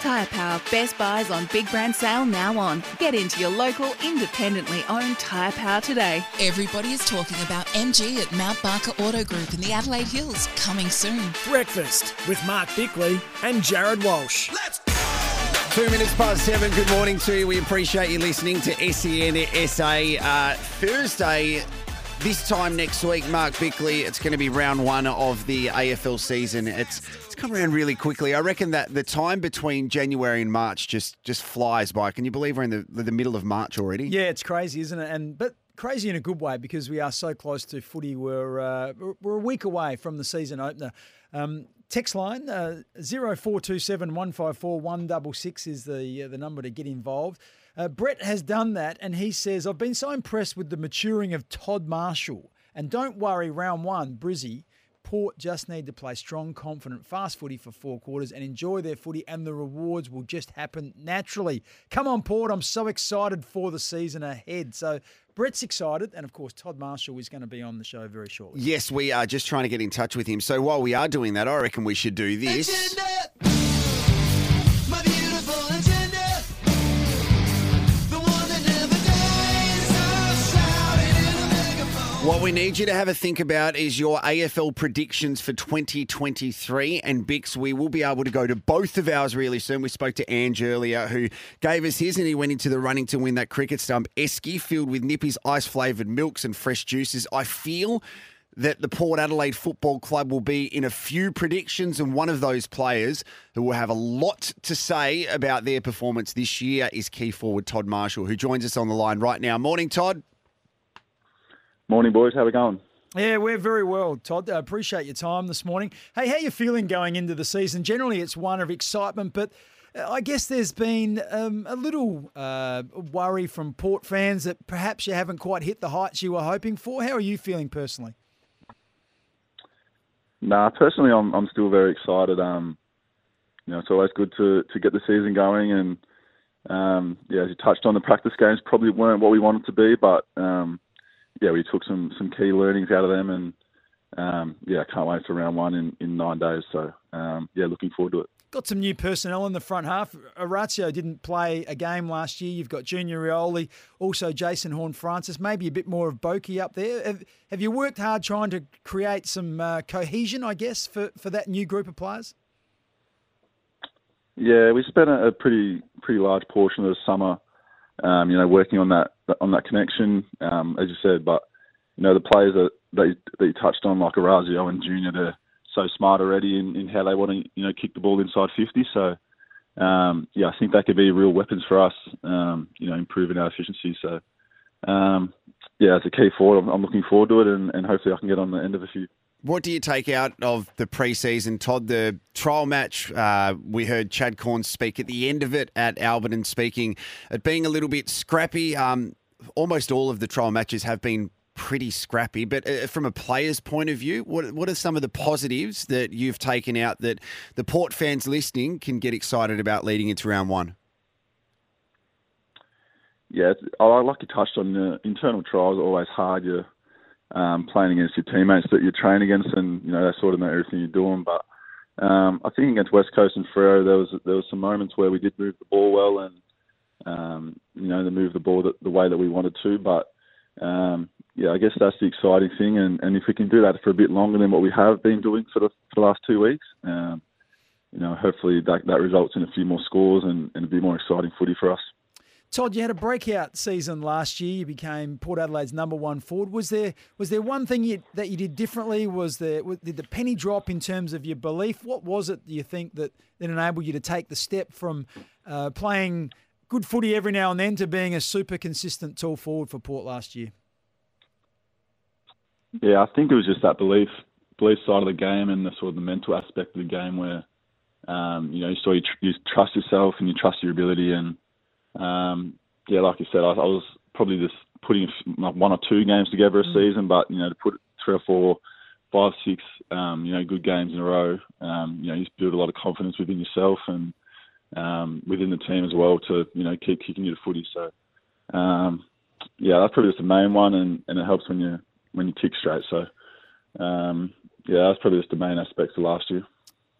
Tyre Power Best Buys on Big Brand Sale now on. Get into your local independently owned Tyre Power today. Everybody is talking about MG at Mount Barker Auto Group in the Adelaide Hills. Coming soon. Breakfast with Mark Bickley and Jared Walsh. Let's Two minutes past seven. Good morning to you. We appreciate you listening to SEN SA. Uh, Thursday, this time next week, Mark Bickley, it's going to be round one of the AFL season. It's it's come around really quickly. I reckon that the time between January and March just just flies by. Can you believe we're in the the middle of March already? Yeah, it's crazy, isn't it? And but crazy in a good way because we are so close to footy. We're uh, we're a week away from the season opener. Um, text line uh, 0427 154 166 is the uh, the number to get involved. Uh, Brett has done that, and he says, I've been so impressed with the maturing of Todd Marshall. And don't worry, round one, Brizzy, Port just need to play strong, confident, fast footy for four quarters and enjoy their footy, and the rewards will just happen naturally. Come on, Port. I'm so excited for the season ahead. So, Brett's excited, and of course, Todd Marshall is going to be on the show very shortly. Yes, we are just trying to get in touch with him. So while we are doing that, I reckon we should do this. What we need you to have a think about is your AFL predictions for 2023. And Bix, we will be able to go to both of ours really soon. We spoke to Ange earlier, who gave us his, and he went into the running to win that cricket stump. Esky filled with Nippy's ice flavoured milks and fresh juices. I feel that the Port Adelaide Football Club will be in a few predictions, and one of those players who will have a lot to say about their performance this year is key forward Todd Marshall, who joins us on the line right now. Morning, Todd. Morning, boys. How we going? Yeah, we're very well, Todd. I appreciate your time this morning. Hey, how you feeling going into the season? Generally, it's one of excitement, but uh, I guess there's been um, a little uh, worry from Port fans that perhaps you haven't quite hit the heights you were hoping for. How are you feeling personally? Nah, personally, I'm I'm still very excited. Um, you know, it's always good to to get the season going, and um, yeah, as you touched on, the practice games probably weren't what we wanted to be, but um, yeah, we took some some key learnings out of them, and um, yeah, I can't wait for round one in, in nine days. So um, yeah, looking forward to it. Got some new personnel in the front half. Orazio didn't play a game last year. You've got Junior Rioli, also Jason Horne-Francis, maybe a bit more of Boki up there. Have, have you worked hard trying to create some uh, cohesion, I guess, for, for that new group of players? Yeah, we spent a, a pretty pretty large portion of the summer um, you know, working on that on that connection, um, as you said. But you know, the players that they that you touched on, like Orazio and Junior, they're so smart already in, in how they want to you know kick the ball inside 50. So um, yeah, I think that could be real weapons for us. Um, you know, improving our efficiency. So um, yeah, as a key forward, I'm, I'm looking forward to it, and, and hopefully I can get on the end of a few. What do you take out of the preseason, Todd? The trial match, uh, we heard Chad Cornes speak at the end of it at Alberton, speaking it being a little bit scrappy. Um, almost all of the trial matches have been pretty scrappy, but uh, from a player's point of view, what what are some of the positives that you've taken out that the Port fans listening can get excited about leading into round one? Yeah, I like you touched on the internal trials. Are always hard. You um, playing against your teammates that you train against, and you know they sort of know everything you're doing. But um, I think against West Coast and Freo, there was there was some moments where we did move the ball well, and um, you know they moved the ball the, the way that we wanted to. But um, yeah, I guess that's the exciting thing, and, and if we can do that for a bit longer than what we have been doing for the, for the last two weeks, um, you know, hopefully that that results in a few more scores and, and a bit more exciting footy for us. Todd, you had a breakout season last year. You became Port Adelaide's number one forward. Was there was there one thing you, that you did differently? Was there did the penny drop in terms of your belief? What was it? Do you think that that enabled you to take the step from uh, playing good footy every now and then to being a super consistent tall forward for Port last year? Yeah, I think it was just that belief belief side of the game and the sort of the mental aspect of the game where um, you know, you saw you, tr- you trust yourself and you trust your ability. And um, yeah, like you said, I, I was probably just putting one or two games together a mm. season, but you know, to put three or four, five, six, um, you know, good games in a row, um, you know, you build a lot of confidence within yourself and um, within the team as well to you know keep kicking you to footy. So um, yeah, that's probably just the main one, and, and it helps when you when you kick straight. So um, yeah, that's probably just the main aspects of last year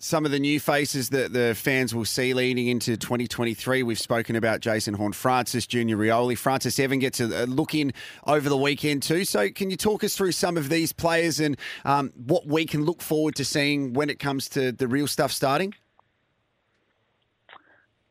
some of the new faces that the fans will see leading into 2023. We've spoken about Jason Horne, Francis Junior Rioli. Francis Evan gets a, look in over the weekend too. So, can you talk us through some of these players and um, what we can look forward to seeing when it comes to the real stuff starting?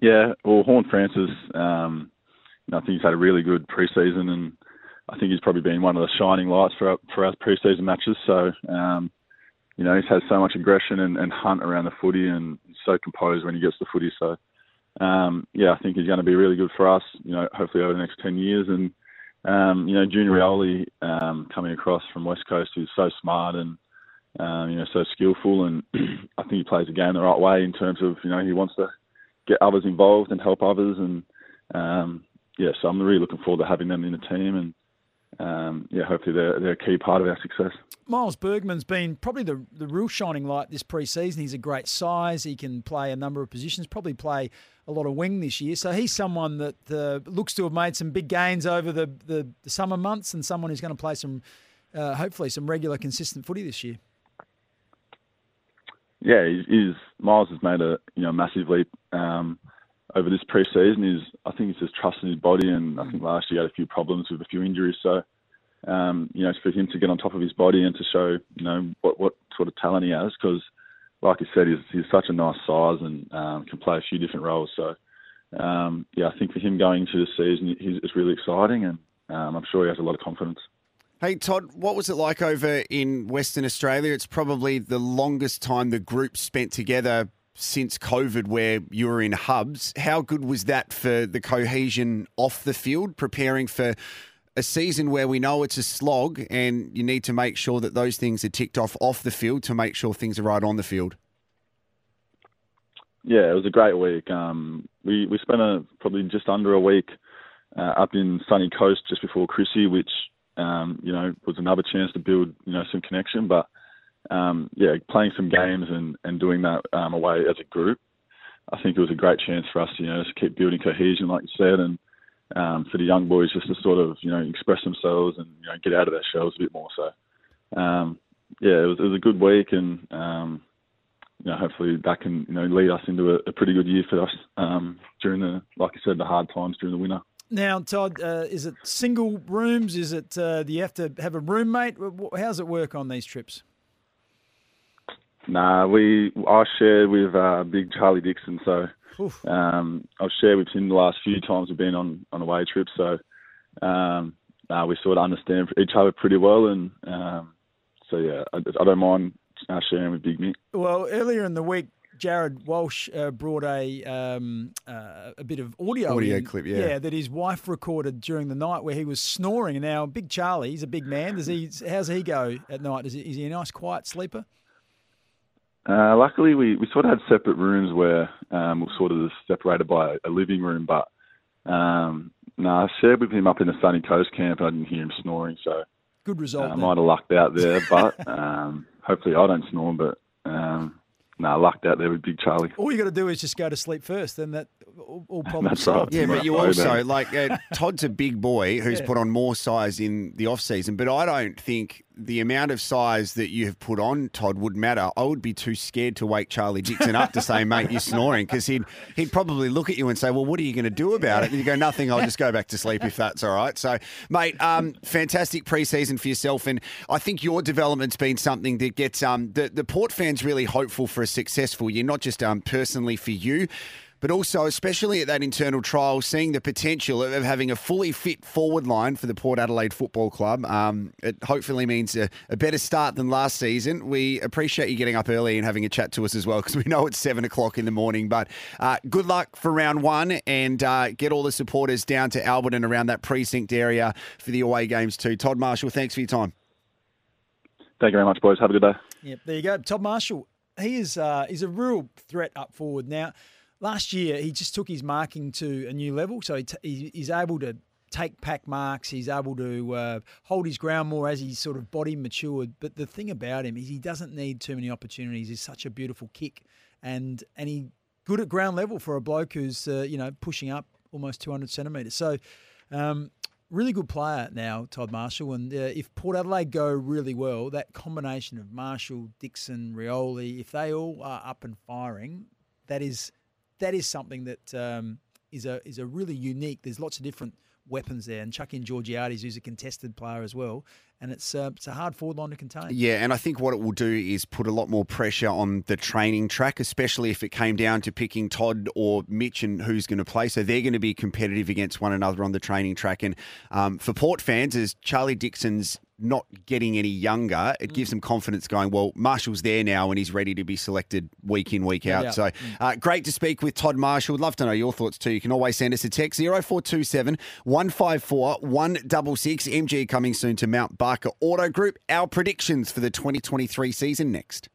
Yeah, well, Horne-Francis, um, I think he's had a really good preseason, and I think he's probably been one of the shining lights for our, for our preseason matches. So, um, you know, he's had so much aggression and, and hunt around the footy and so composed when he gets the footy. So, um, yeah, I think he's going to be really good for us, you know, hopefully over the next 10 years. And, um, you know, Junior Rioli um, coming across from West Coast is so smart and, um, you know, so skillful. And I think he plays the game the right way in terms of, you know, he wants to get others involved and help others. And, um, yeah, so I'm really looking forward to having them in the team. And, um, yeah, hopefully they're, they're a key part of our success. Miles Bergman's been probably the, the real shining light this preseason. He's a great size. He can play a number of positions, probably play a lot of wing this year. So he's someone that uh, looks to have made some big gains over the, the, the summer months and someone who's going to play some, uh, hopefully, some regular, consistent footy this year. Yeah, he's, Miles has made a you know massive leap um, over this preseason. Is I think he's just trusting his body, and I think last year he had a few problems with a few injuries. So um, you know, for him to get on top of his body and to show, you know, what, what sort of talent he has. Because, like I said, he's, he's such a nice size and um, can play a few different roles. So, um, yeah, I think for him going into the season, he's, it's really exciting, and um, I'm sure he has a lot of confidence. Hey Todd, what was it like over in Western Australia? It's probably the longest time the group spent together since COVID, where you were in hubs. How good was that for the cohesion off the field, preparing for a season where we know it's a slog and you need to make sure that those things are ticked off off the field to make sure things are right on the field. Yeah, it was a great week. Um, we we spent a, probably just under a week uh, up in sunny coast just before Chrissy, which um, you know was another chance to build you know some connection. But um, yeah, playing some games and, and doing that um, away as a group, I think it was a great chance for us to you know just keep building cohesion, like you said, and um, for the young boys just to sort of you know express themselves and you know get out of their shells a bit more. So um, yeah, it was, it was a good week, and um, you know hopefully that can you know lead us into a, a pretty good year for us um, during the like I said the hard times during the winter. Now, Todd, uh, is it single rooms? Is it uh, do you have to have a roommate? How does it work on these trips? Nah, we I shared with uh, Big Charlie Dixon, so um, I've shared with him the last few times we've been on on away trips, so um, uh, we sort of understand each other pretty well, and um, so yeah, I, I don't mind uh, sharing with Big Mick. Well, earlier in the week, Jared Walsh uh, brought a um, uh, a bit of audio audio in, clip, yeah. yeah, that his wife recorded during the night where he was snoring. Now, Big Charlie, he's a big man. Does he? How's he go at night? Is he, is he a nice, quiet sleeper? Uh, luckily, we, we sort of had separate rooms where um, we are sort of separated by a living room. But um, no, I shared with him up in the sunny coast camp. I didn't hear him snoring, so good result. Uh, I might have lucked out there, but um, hopefully I don't snore. But um, no, nah, lucked out there with Big Charlie. All you got to do is just go to sleep first, then that all, all problems solved. Right. Yeah, but you also like uh, Todd's a big boy who's yeah. put on more size in the off season, but I don't think the amount of size that you have put on Todd would matter. I would be too scared to wake Charlie Dixon up to say, "Mate, you're snoring," because he'd he'd probably look at you and say, "Well, what are you going to do about it?" And you go, "Nothing. I'll just go back to sleep if that's all right." So, mate, um, fantastic preseason for yourself, and I think your development's been something that gets um the the Port fans really hopeful for a successful year, not just um personally for you but also, especially at that internal trial, seeing the potential of, having a fully fit forward line for the Port Adelaide Football Club. Um, it hopefully means a, a, better start than last season. We appreciate you getting up early and having a chat to us as well because we know it's seven o'clock in the morning. But uh, good luck for round one and uh, get all the supporters down to Albert and around that precinct area for the away games too. Todd Marshall, thanks for your time. Thank you very much, boys. Have a good day. Yep, there you go. Todd Marshall he is uh, he's a real threat up forward. Now, last year he just took his marking to a new level, so he t- he's able to take pack marks. He's able to uh, hold his ground more as his sort of body matured. But the thing about him is he doesn't need too many opportunities. He's such a beautiful kick, and and he good at ground level for a bloke who's uh, you know pushing up almost 200 centimetres. So. Um, really good player now, Todd Marshall. And uh, if Port Adelaide go really well, that combination of Marshall, Dixon, Rioli, if they all are up and firing, that is that is something that um, is a is a really unique. There's lots of different weapons there, and chuck in Georgiades, who's a contested player as well, and it's uh, it's a hard forward line to contain. Yeah, and I think what it will do is put a lot more pressure on the training track, especially if it came down to picking Todd or Mitch and who's going to play. So they're going to be competitive against one another on the training track. And um, for Port fans, as Charlie Dixon's not getting any younger, it gives them confidence going, well, Marshall's there now and he's ready to be selected week in, week out. Yeah. So uh, great to speak with Todd Marshall. Would love to know your thoughts too. You can always send us a text 0427 154 166. MG coming soon to Mount Barker Auto Group. Our predictions for the 2023 season next.